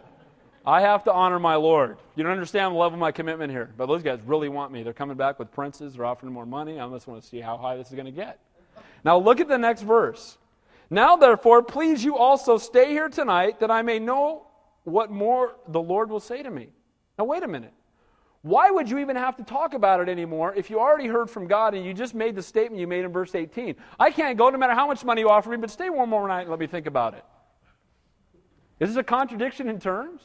I have to honor my Lord. You don't understand the level of my commitment here. But those guys really want me. They're coming back with princes. They're offering more money. I just want to see how high this is going to get. Now look at the next verse. Now, therefore, please you also stay here tonight that I may know what more the Lord will say to me. Now, wait a minute. Why would you even have to talk about it anymore if you already heard from God and you just made the statement you made in verse 18? I can't go no matter how much money you offer me, but stay one more night and let me think about it. Is this a contradiction in terms?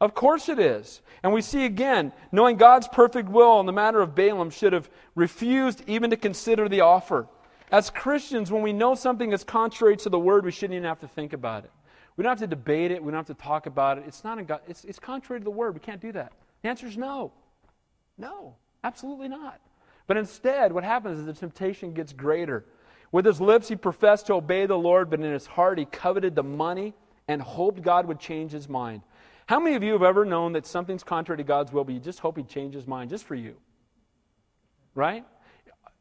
Of course it is. And we see again, knowing God's perfect will in the matter of Balaam should have refused even to consider the offer. As Christians, when we know something is contrary to the word, we shouldn't even have to think about it. We don't have to debate it. We don't have to talk about it. It's, not in God, it's, it's contrary to the word. We can't do that. The answer is no. No, absolutely not. But instead, what happens is the temptation gets greater. With his lips, he professed to obey the Lord, but in his heart, he coveted the money and hoped God would change his mind. How many of you have ever known that something's contrary to God's will, but you just hope he'd change his mind just for you? Right?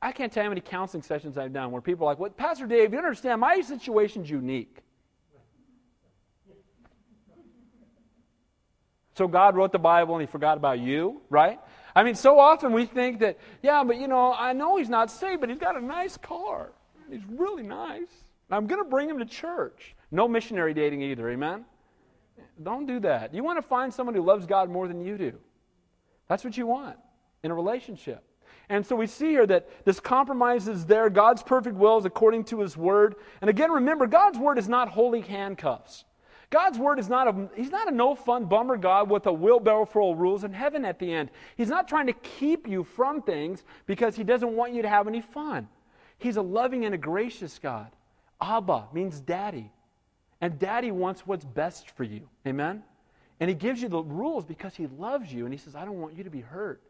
I can't tell you how many counseling sessions I've done where people are like, well, Pastor Dave, you understand, my situation's unique. So God wrote the Bible and he forgot about you, right? I mean, so often we think that, yeah, but you know, I know he's not saved, but he's got a nice car. He's really nice. I'm going to bring him to church. No missionary dating either, amen? Don't do that. You want to find someone who loves God more than you do. That's what you want in a relationship. And so we see here that this compromise is there. God's perfect will is according to his word. And again, remember, God's word is not holy handcuffs. God's word is not a, he's not a no fun bummer God with a wheelbarrow full of rules in heaven at the end. He's not trying to keep you from things because he doesn't want you to have any fun. He's a loving and a gracious God. Abba means daddy. And daddy wants what's best for you. Amen? And he gives you the rules because he loves you. And he says, I don't want you to be hurt.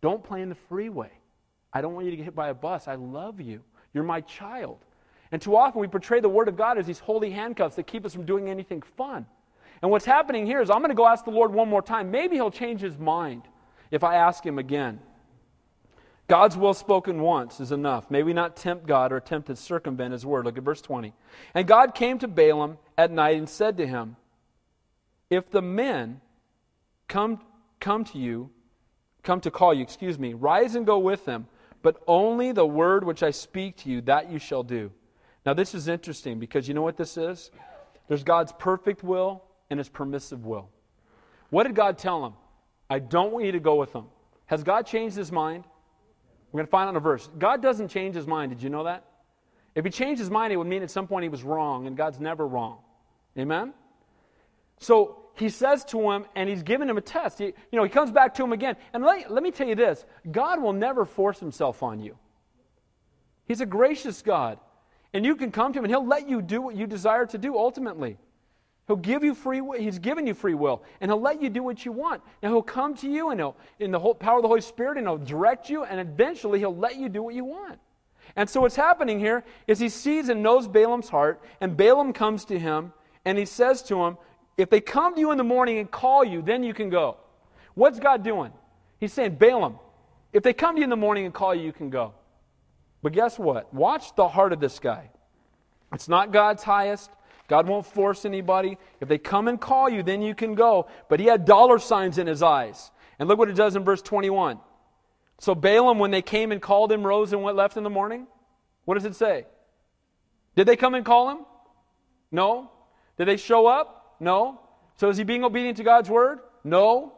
Don't play in the freeway. I don't want you to get hit by a bus. I love you. You're my child. And too often we portray the Word of God as these holy handcuffs that keep us from doing anything fun. And what's happening here is I'm going to go ask the Lord one more time. Maybe He'll change His mind if I ask Him again. God's will spoken once is enough. May we not tempt God or attempt to circumvent His word. Look at verse 20. And God came to Balaam at night and said to him, If the men come, come to you come to call you, excuse me, rise and go with them, but only the word which I speak to you, that you shall do. Now, this is interesting because you know what this is? There's God's perfect will and his permissive will. What did God tell him? I don't want you to go with them. Has God changed his mind? We're going to find out in a verse. God doesn't change his mind. Did you know that? If he changed his mind, it would mean at some point he was wrong, and God's never wrong. Amen? So he says to him, and he's giving him a test. He, you know, he comes back to him again. And let, let me tell you this God will never force himself on you. He's a gracious God. And you can come to him, and he'll let you do what you desire to do ultimately. He'll give you free will. He's given you free will, and he'll let you do what you want. And he'll come to you, and he'll, in the whole power of the Holy Spirit, and he'll direct you, and eventually he'll let you do what you want. And so what's happening here is he sees and knows Balaam's heart, and Balaam comes to him, and he says to him, if they come to you in the morning and call you, then you can go. What's God doing? He's saying, Balaam, if they come to you in the morning and call you, you can go. But guess what? Watch the heart of this guy. It's not God's highest. God won't force anybody. If they come and call you, then you can go. But he had dollar signs in his eyes. And look what it does in verse 21. So Balaam, when they came and called him, rose and went left in the morning. What does it say? Did they come and call him? No. Did they show up? No. So is he being obedient to God's word? No.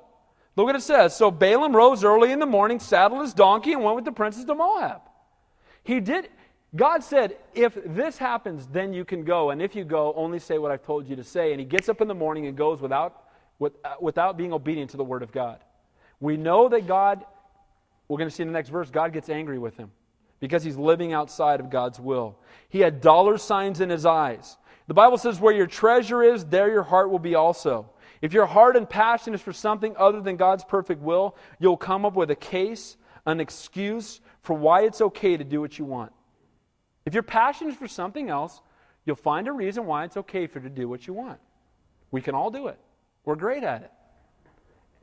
Look what it says. So Balaam rose early in the morning, saddled his donkey, and went with the princes to Moab. He did. God said, if this happens, then you can go. And if you go, only say what I've told you to say. And he gets up in the morning and goes without, with, uh, without being obedient to the word of God. We know that God, we're going to see in the next verse, God gets angry with him because he's living outside of God's will. He had dollar signs in his eyes. The Bible says, where your treasure is, there your heart will be also. If your heart and passion is for something other than God's perfect will, you'll come up with a case, an excuse for why it's okay to do what you want. If your passion is for something else, you'll find a reason why it's okay for you to do what you want. We can all do it. We're great at it.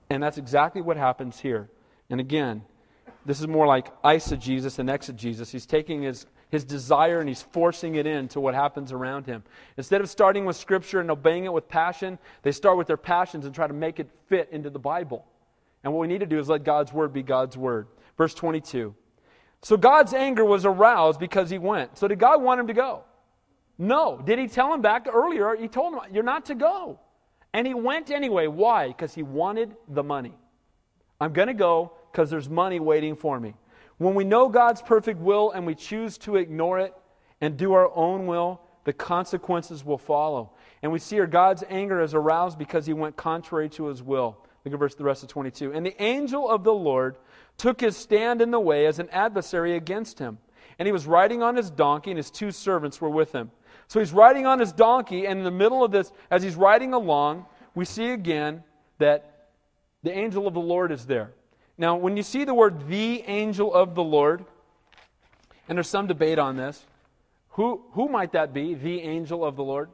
And that's exactly what happens here. And again, this is more like eisegesis and exegesis. He's taking his his desire and he's forcing it into what happens around him. Instead of starting with Scripture and obeying it with passion, they start with their passions and try to make it fit into the Bible. And what we need to do is let God's Word be God's Word. Verse 22. So God's anger was aroused because he went. So did God want him to go? No. Did he tell him back earlier? He told him, You're not to go. And he went anyway. Why? Because he wanted the money. I'm going to go because there's money waiting for me. When we know God's perfect will and we choose to ignore it and do our own will, the consequences will follow. And we see here God's anger is aroused because he went contrary to his will. Look at verse the rest of 22. And the angel of the Lord took his stand in the way as an adversary against him. And he was riding on his donkey, and his two servants were with him. So he's riding on his donkey, and in the middle of this, as he's riding along, we see again that the angel of the Lord is there. Now, when you see the word the angel of the Lord, and there's some debate on this, who, who might that be, the angel of the Lord?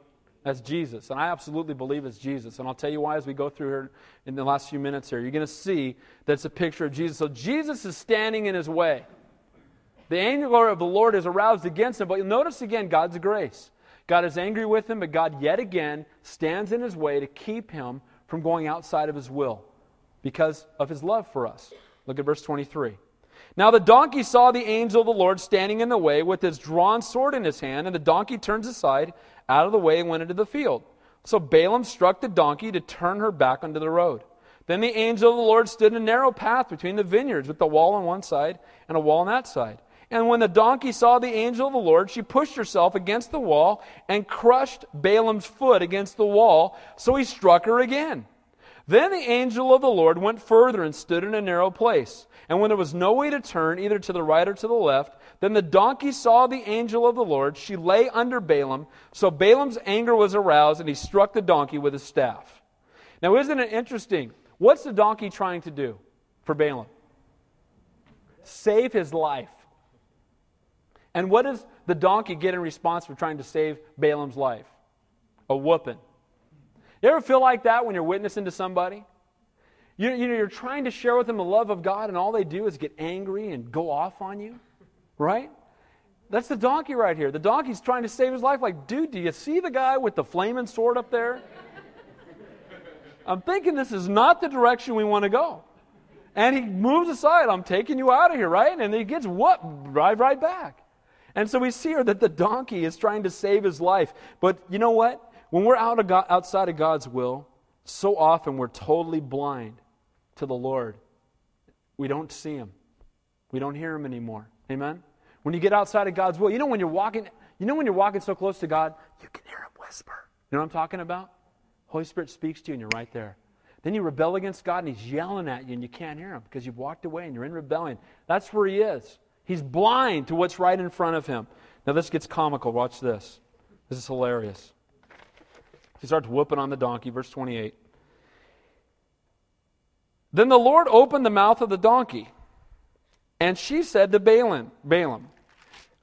That's Jesus. And I absolutely believe it's Jesus. And I'll tell you why as we go through here in the last few minutes here. You're going to see that it's a picture of Jesus. So Jesus is standing in his way. The anger of the Lord is aroused against him. But you'll notice again God's grace. God is angry with him, but God yet again stands in his way to keep him from going outside of his will because of his love for us. Look at verse 23. Now the donkey saw the angel of the Lord standing in the way with his drawn sword in his hand, and the donkey turns aside out of the way and went into the field. So Balaam struck the donkey to turn her back onto the road. Then the angel of the Lord stood in a narrow path between the vineyards, with the wall on one side and a wall on that side. And when the donkey saw the angel of the Lord, she pushed herself against the wall and crushed Balaam's foot against the wall, so he struck her again. Then the angel of the Lord went further and stood in a narrow place. And when there was no way to turn, either to the right or to the left, then the donkey saw the angel of the Lord. She lay under Balaam. So Balaam's anger was aroused, and he struck the donkey with his staff. Now, isn't it interesting? What's the donkey trying to do for Balaam? Save his life. And what does the donkey get in response for trying to save Balaam's life? A whooping. You ever feel like that when you're witnessing to somebody? You, you know, you're trying to share with them the love of God, and all they do is get angry and go off on you, right? That's the donkey right here. The donkey's trying to save his life. Like, dude, do you see the guy with the flaming sword up there? I'm thinking this is not the direction we want to go. And he moves aside. I'm taking you out of here, right? And he gets what? Drive right back. And so we see here that the donkey is trying to save his life. But you know what? When we're out of God, outside of God's will, so often we're totally blind to the Lord. We don't see Him. We don't hear Him anymore. Amen? When you get outside of God's will, you know when you're walking, you know when you're walking so close to God, you can hear Him whisper. You know what I'm talking about? Holy Spirit speaks to you and you're right there. Then you rebel against God and He's yelling at you and you can't hear Him because you've walked away and you're in rebellion. That's where He is. He's blind to what's right in front of Him. Now, this gets comical. Watch this. This is hilarious. He starts whooping on the donkey, verse 28. Then the Lord opened the mouth of the donkey, and she said to Balaam, Balaam,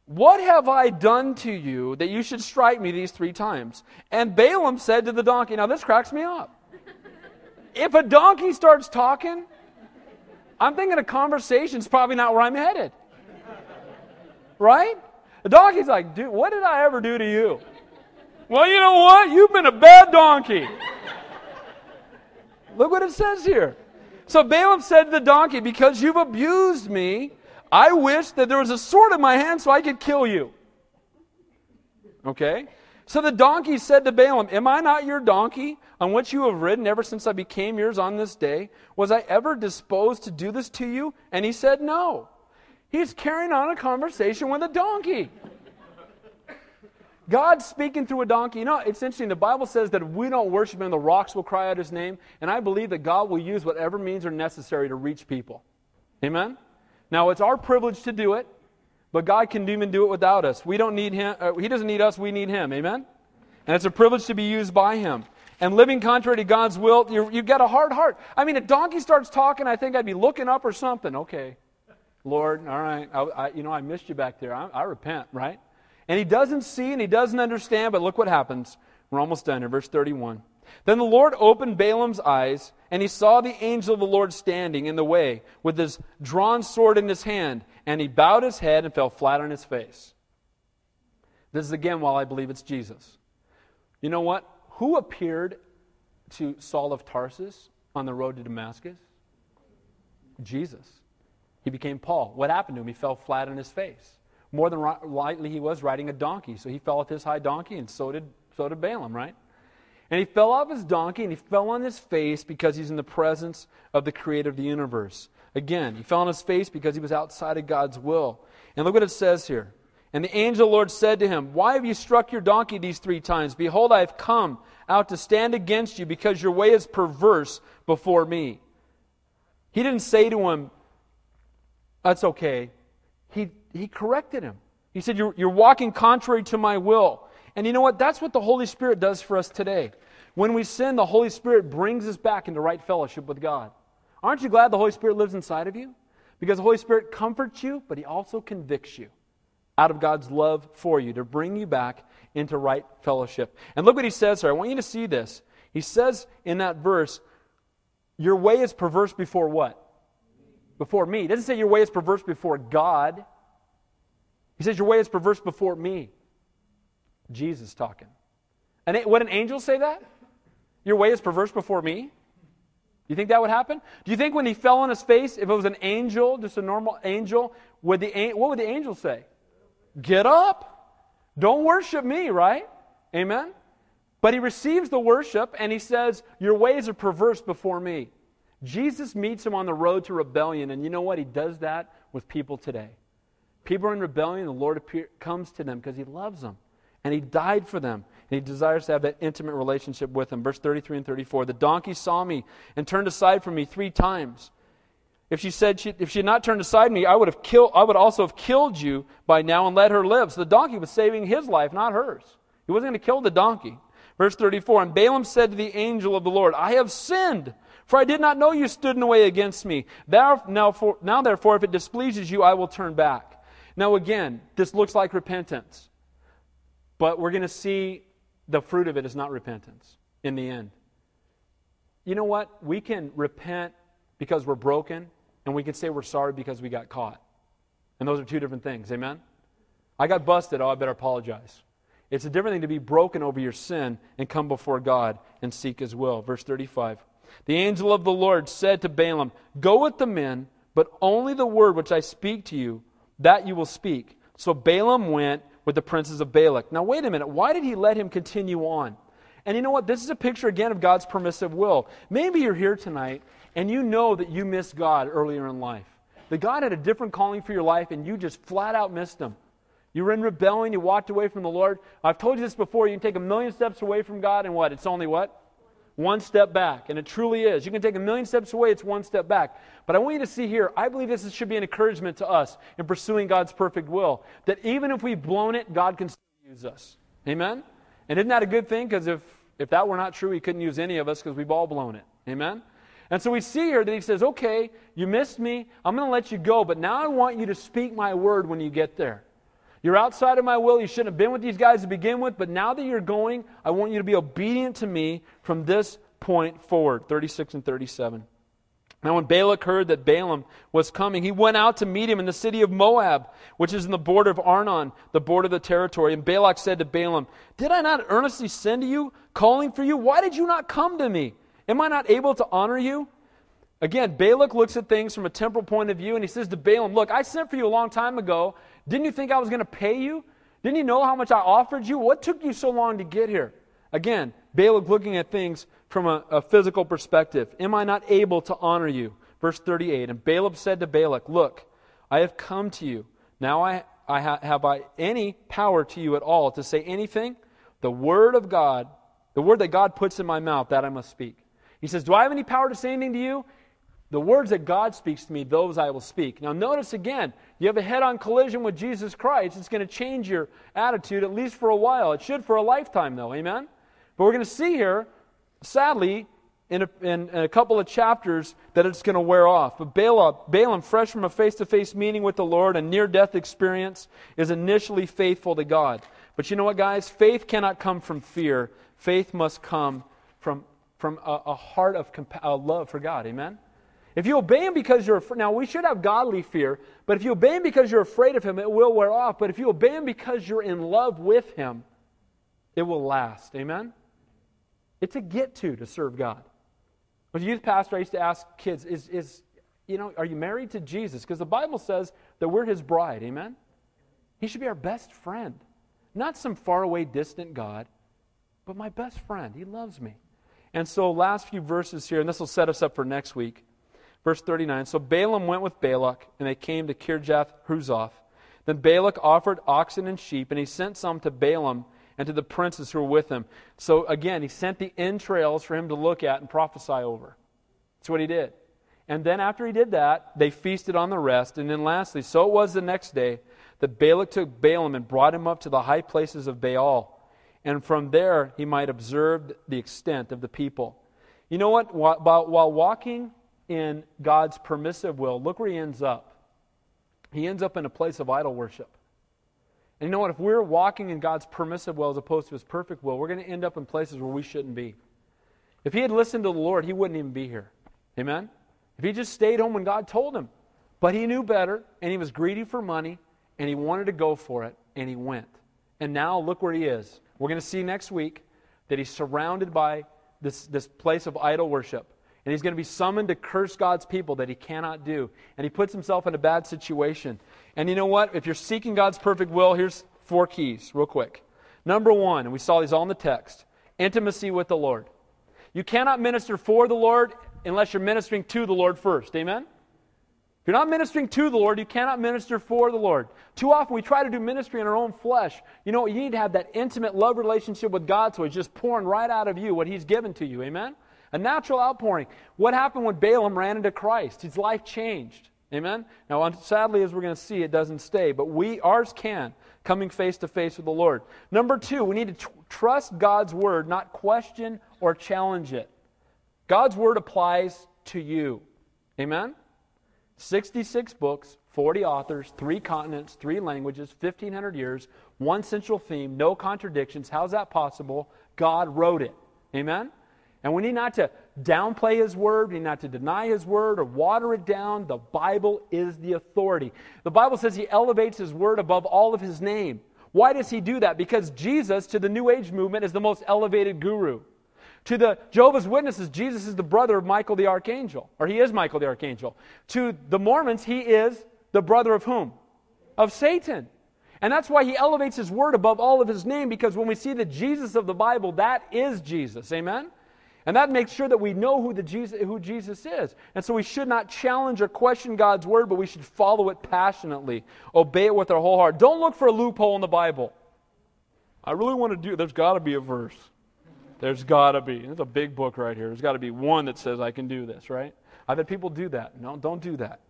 What have I done to you that you should strike me these three times? And Balaam said to the donkey, Now this cracks me up. if a donkey starts talking, I'm thinking a conversation's probably not where I'm headed. Right? The donkey's like, dude, what did I ever do to you? Well, you know what? You've been a bad donkey. Look what it says here. So Balaam said to the donkey, Because you've abused me, I wish that there was a sword in my hand so I could kill you. Okay? So the donkey said to Balaam, Am I not your donkey on which you have ridden ever since I became yours on this day? Was I ever disposed to do this to you? And he said, No. He's carrying on a conversation with a donkey. God speaking through a donkey. You know, it's interesting. The Bible says that if we don't worship Him, the rocks will cry out His name. And I believe that God will use whatever means are necessary to reach people. Amen? Now, it's our privilege to do it, but God can even do it without us. We don't need Him. Uh, he doesn't need us. We need Him. Amen? And it's a privilege to be used by Him. And living contrary to God's will, you have got a hard heart. I mean, a donkey starts talking, I think I'd be looking up or something. Okay, Lord, all right. I, I, you know, I missed you back there. I, I repent, right? And he doesn't see and he doesn't understand, but look what happens. We're almost done here, verse 31. Then the Lord opened Balaam's eyes, and he saw the angel of the Lord standing in the way with his drawn sword in his hand, and he bowed his head and fell flat on his face. This is again while I believe it's Jesus. You know what? Who appeared to Saul of Tarsus on the road to Damascus? Jesus. He became Paul. What happened to him? He fell flat on his face. More than likely, he was riding a donkey. So he fell off his high donkey, and so did, so did Balaam, right? And he fell off his donkey and he fell on his face because he's in the presence of the creator of the universe. Again, he fell on his face because he was outside of God's will. And look what it says here. And the angel of the Lord said to him, Why have you struck your donkey these three times? Behold, I have come out to stand against you because your way is perverse before me. He didn't say to him, That's okay. He, he corrected him. He said, you're, you're walking contrary to my will. And you know what? That's what the Holy Spirit does for us today. When we sin, the Holy Spirit brings us back into right fellowship with God. Aren't you glad the Holy Spirit lives inside of you? Because the Holy Spirit comforts you, but He also convicts you out of God's love for you to bring you back into right fellowship. And look what He says here. I want you to see this. He says in that verse, Your way is perverse before what? Before me. Doesn't say your way is perverse before God. He says your way is perverse before me. Jesus talking. And would an angel say that? Your way is perverse before me? You think that would happen? Do you think when he fell on his face, if it was an angel, just a normal angel, would the, what would the angel say? Get up. Don't worship me, right? Amen? But he receives the worship and he says, Your ways are perverse before me. Jesus meets him on the road to rebellion, and you know what? He does that with people today. People are in rebellion, the Lord appear, comes to them because he loves them, and he died for them, and he desires to have that intimate relationship with them. Verse 33 and 34 The donkey saw me and turned aside from me three times. If she said she, if she had not turned aside me, I would have killed. I would also have killed you by now and let her live. So the donkey was saving his life, not hers. He wasn't going to kill the donkey. Verse 34 And Balaam said to the angel of the Lord, I have sinned. For I did not know you stood in the way against me. Thou, now, for, now, therefore, if it displeases you, I will turn back. Now, again, this looks like repentance. But we're going to see the fruit of it is not repentance in the end. You know what? We can repent because we're broken, and we can say we're sorry because we got caught. And those are two different things. Amen? I got busted. Oh, I better apologize. It's a different thing to be broken over your sin and come before God and seek His will. Verse 35. The angel of the Lord said to Balaam, Go with the men, but only the word which I speak to you, that you will speak. So Balaam went with the princes of Balak. Now, wait a minute. Why did he let him continue on? And you know what? This is a picture again of God's permissive will. Maybe you're here tonight and you know that you missed God earlier in life. That God had a different calling for your life and you just flat out missed Him. You were in rebellion, you walked away from the Lord. I've told you this before. You can take a million steps away from God and what? It's only what? One step back. And it truly is. You can take a million steps away, it's one step back. But I want you to see here, I believe this should be an encouragement to us in pursuing God's perfect will. That even if we've blown it, God can still use us. Amen? And isn't that a good thing? Because if, if that were not true, He couldn't use any of us because we've all blown it. Amen? And so we see here that He says, okay, you missed me. I'm going to let you go, but now I want you to speak my word when you get there. You're outside of my will. You shouldn't have been with these guys to begin with, but now that you're going, I want you to be obedient to me from this point forward. 36 and 37. Now, when Balak heard that Balaam was coming, he went out to meet him in the city of Moab, which is in the border of Arnon, the border of the territory. And Balak said to Balaam, Did I not earnestly send to you, calling for you? Why did you not come to me? Am I not able to honor you? Again, Balak looks at things from a temporal point of view, and he says to Balaam, Look, I sent for you a long time ago, didn't you think I was going to pay you? Didn't you know how much I offered you? What took you so long to get here? Again, Balak looking at things from a, a physical perspective. Am I not able to honor you? Verse 38 And Balaam said to Balak, Look, I have come to you. Now I, I ha, have I any power to you at all to say anything? The word of God, the word that God puts in my mouth, that I must speak. He says, Do I have any power to say anything to you? The words that God speaks to me, those I will speak. Now, notice again, you have a head on collision with Jesus Christ. It's going to change your attitude, at least for a while. It should for a lifetime, though. Amen? But we're going to see here, sadly, in a, in, a couple of chapters, that it's going to wear off. But Balaam, Balaam fresh from a face to face meeting with the Lord, a near death experience, is initially faithful to God. But you know what, guys? Faith cannot come from fear, faith must come from, from a, a heart of compa- a love for God. Amen? If you obey him because you're afraid, now we should have godly fear, but if you obey him because you're afraid of him, it will wear off. But if you obey him because you're in love with him, it will last. Amen? It's a get to to serve God. As a youth pastor, I used to ask kids, is, is you know, are you married to Jesus? Because the Bible says that we're his bride. Amen? He should be our best friend. Not some faraway, distant God, but my best friend. He loves me. And so, last few verses here, and this will set us up for next week. Verse 39 So Balaam went with Balak, and they came to Kirjath Huzoth. Then Balak offered oxen and sheep, and he sent some to Balaam and to the princes who were with him. So again, he sent the entrails for him to look at and prophesy over. That's what he did. And then after he did that, they feasted on the rest. And then lastly, so it was the next day that Balak took Balaam and brought him up to the high places of Baal. And from there he might observe the extent of the people. You know what? While walking in God's permissive will, look where he ends up. He ends up in a place of idol worship. And you know what? If we're walking in God's permissive will as opposed to his perfect will, we're going to end up in places where we shouldn't be. If he had listened to the Lord, he wouldn't even be here. Amen? If he just stayed home when God told him. But he knew better, and he was greedy for money, and he wanted to go for it, and he went. And now look where he is. We're going to see next week that he's surrounded by this, this place of idol worship. And he's going to be summoned to curse God's people that he cannot do. And he puts himself in a bad situation. And you know what? If you're seeking God's perfect will, here's four keys, real quick. Number one, and we saw these all in the text intimacy with the Lord. You cannot minister for the Lord unless you're ministering to the Lord first. Amen? If you're not ministering to the Lord, you cannot minister for the Lord. Too often we try to do ministry in our own flesh. You know, what? you need to have that intimate love relationship with God so He's just pouring right out of you what He's given to you. Amen? A natural outpouring. What happened when Balaam ran into Christ? His life changed. Amen? Now, sadly, as we're going to see, it doesn't stay, but we, ours can, coming face to face with the Lord. Number two, we need to tr- trust God's word, not question or challenge it. God's word applies to you. Amen? 66 books, 40 authors, three continents, three languages, 1,500 years, one central theme, no contradictions. How's that possible? God wrote it. Amen? And we need not to downplay His Word, we need not to deny His Word or water it down. The Bible is the authority. The Bible says He elevates His Word above all of His name. Why does He do that? Because Jesus, to the New Age movement, is the most elevated guru. To the Jehovah's Witnesses, Jesus is the brother of Michael the Archangel, or he is Michael the Archangel. To the Mormons, he is the brother of whom? Of Satan. And that's why he elevates his word above all of his name, because when we see the Jesus of the Bible, that is Jesus. Amen? And that makes sure that we know who, the Jesus, who Jesus is. And so we should not challenge or question God's word, but we should follow it passionately, obey it with our whole heart. Don't look for a loophole in the Bible. I really want to do There's got to be a verse. There's got to be. There's a big book right here. There's got to be one that says I can do this, right? I've had people do that. No, don't do that.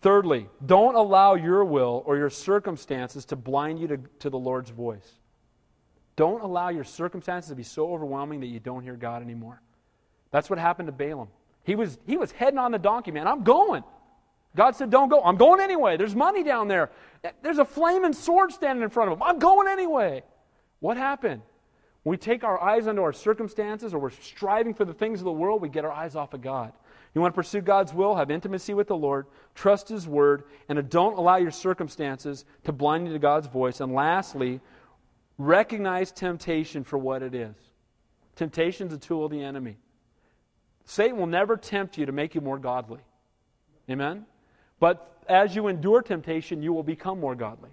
Thirdly, don't allow your will or your circumstances to blind you to, to the Lord's voice. Don't allow your circumstances to be so overwhelming that you don't hear God anymore. That's what happened to Balaam. He was, he was heading on the donkey, man. I'm going. God said, Don't go. I'm going anyway. There's money down there. There's a flaming sword standing in front of him. I'm going anyway. What happened? When we take our eyes onto our circumstances or we're striving for the things of the world, we get our eyes off of God. You want to pursue God's will, have intimacy with the Lord, trust His word, and don't allow your circumstances to blind you to God's voice. And lastly, Recognize temptation for what it is. Temptation is a tool of the enemy. Satan will never tempt you to make you more godly. Amen? But as you endure temptation, you will become more godly.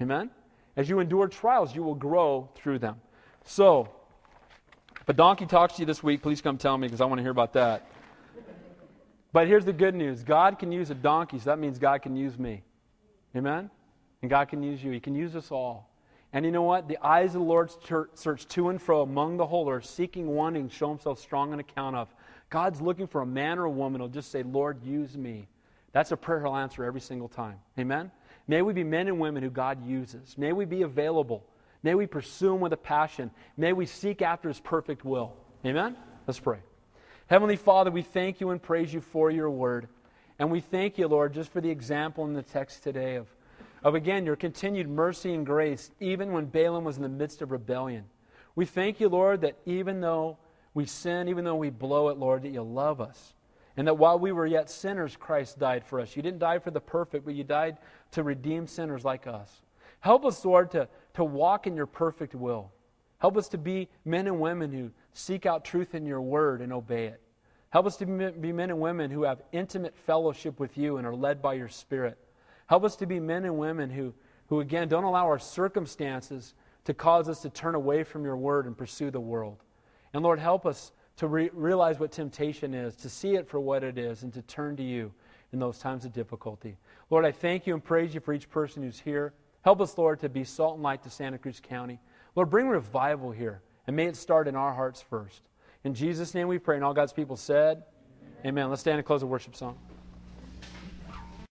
Amen? As you endure trials, you will grow through them. So, if a donkey talks to you this week, please come tell me because I want to hear about that. But here's the good news God can use a donkey, so that means God can use me. Amen? And God can use you. He can use us all. And you know what? The eyes of the Lord search to and fro among the whole earth, seeking, wanting to show himself strong on account of. God's looking for a man or a woman who'll just say, Lord, use me. That's a prayer he'll answer every single time. Amen? May we be men and women who God uses. May we be available. May we pursue him with a passion. May we seek after his perfect will. Amen? Let's pray. Heavenly Father, we thank you and praise you for your word. And we thank you, Lord, just for the example in the text today of of again your continued mercy and grace, even when Balaam was in the midst of rebellion. We thank you, Lord, that even though we sin, even though we blow it, Lord, that you love us. And that while we were yet sinners, Christ died for us. You didn't die for the perfect, but you died to redeem sinners like us. Help us, Lord, to, to walk in your perfect will. Help us to be men and women who seek out truth in your word and obey it. Help us to be men and women who have intimate fellowship with you and are led by your Spirit. Help us to be men and women who, who again, don't allow our circumstances to cause us to turn away from your word and pursue the world. And Lord, help us to re- realize what temptation is, to see it for what it is, and to turn to you in those times of difficulty. Lord, I thank you and praise you for each person who's here. Help us, Lord, to be salt and light to Santa Cruz County. Lord, bring revival here, and may it start in our hearts first. In Jesus' name we pray, and all God's people said, Amen. Amen. Let's stand and close the worship song.